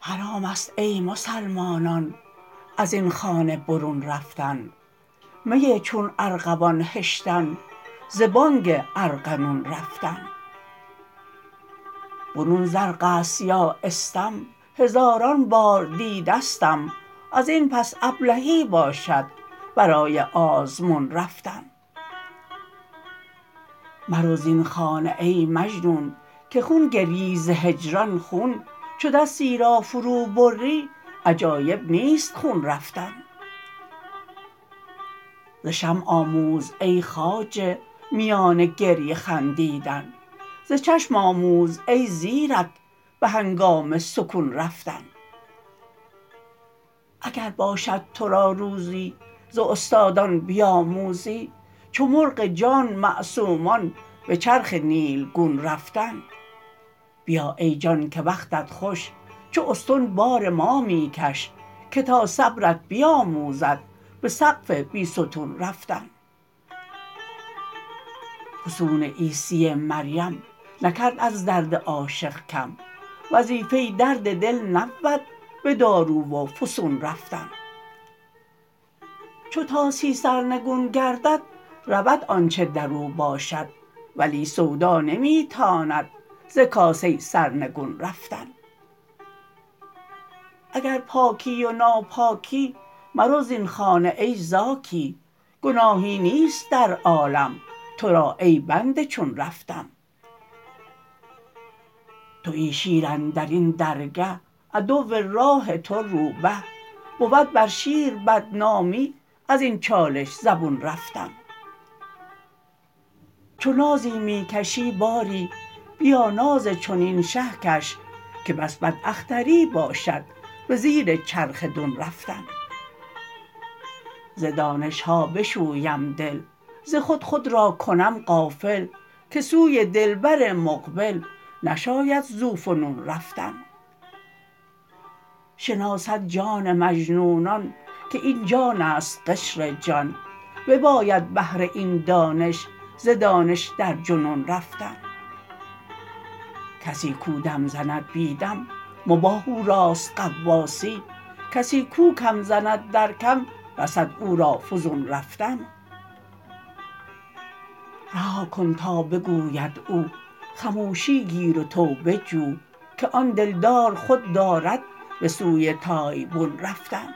حرام است ای مسلمانان از این خانه برون رفتن می چون ارغوان هشتن ز بانگ ارغنون رفتن. برون زرق است یا استم هزاران بار دیدستم از این پس ابلهی باشد برای آزمون رفتن. مرو زین خانه ای مجنون که خون گریی ز هجران خون چو دستی را فروبری عجایب نیست خون رفتن. ز شمع آموز ای خواجه میان گریه خندیدن ز چشم آموز ای زیرک به هنگام سکون رفتن. اگر باشد تو را روزی ز استادان بیاموزی چو مرغ جان معصومان به چرخ نیلگون رفتن. بیا ای جان که وقتت خوش چو استن بار ما می کش که تا صبرت بیاموزد به سقف بی ستون رفتن. فسون عیسی مریم نکرد از درد عاشق کم وظیفه درد دل نبود به دارو و فسون رفتن. چو طاسی سرنگون گردد رود آنچ در او باشد ولی سودا نمی تاند ز کاسه سرنگون رفتن. اگر پاکی و ناپاکی مرو زین خانه ای زاکی گناهی نیست در عالم تو را ای بنده چون رفتن توی شیر اندرین درگه عدو راه تو روبه. بود بر شیر بدنامی از این چالش زبون رفتن چو نازی می کشی باری بیا ناز چنین شه کش که بس بداختری باشد به زیر چرخ دون رفتن. ز دانش ها بشویم دل ز خود خود را کنم غافل که سوی دلبر مقبل نشاید ذوفنون رفتن. شناسد جان مجنونان که این جان است قشر جان. بباید بهر این دانش ز دانش در جنون رفتن. کسی کو دم زند بی دم مباح او راست غواصی. کسی کو کم زند در کم رسد او را فزون رفتن. رها کن تا بگوید او خموشی گیر و توبه جو که آن دلدار خود دارد به سوی تایبون رفتن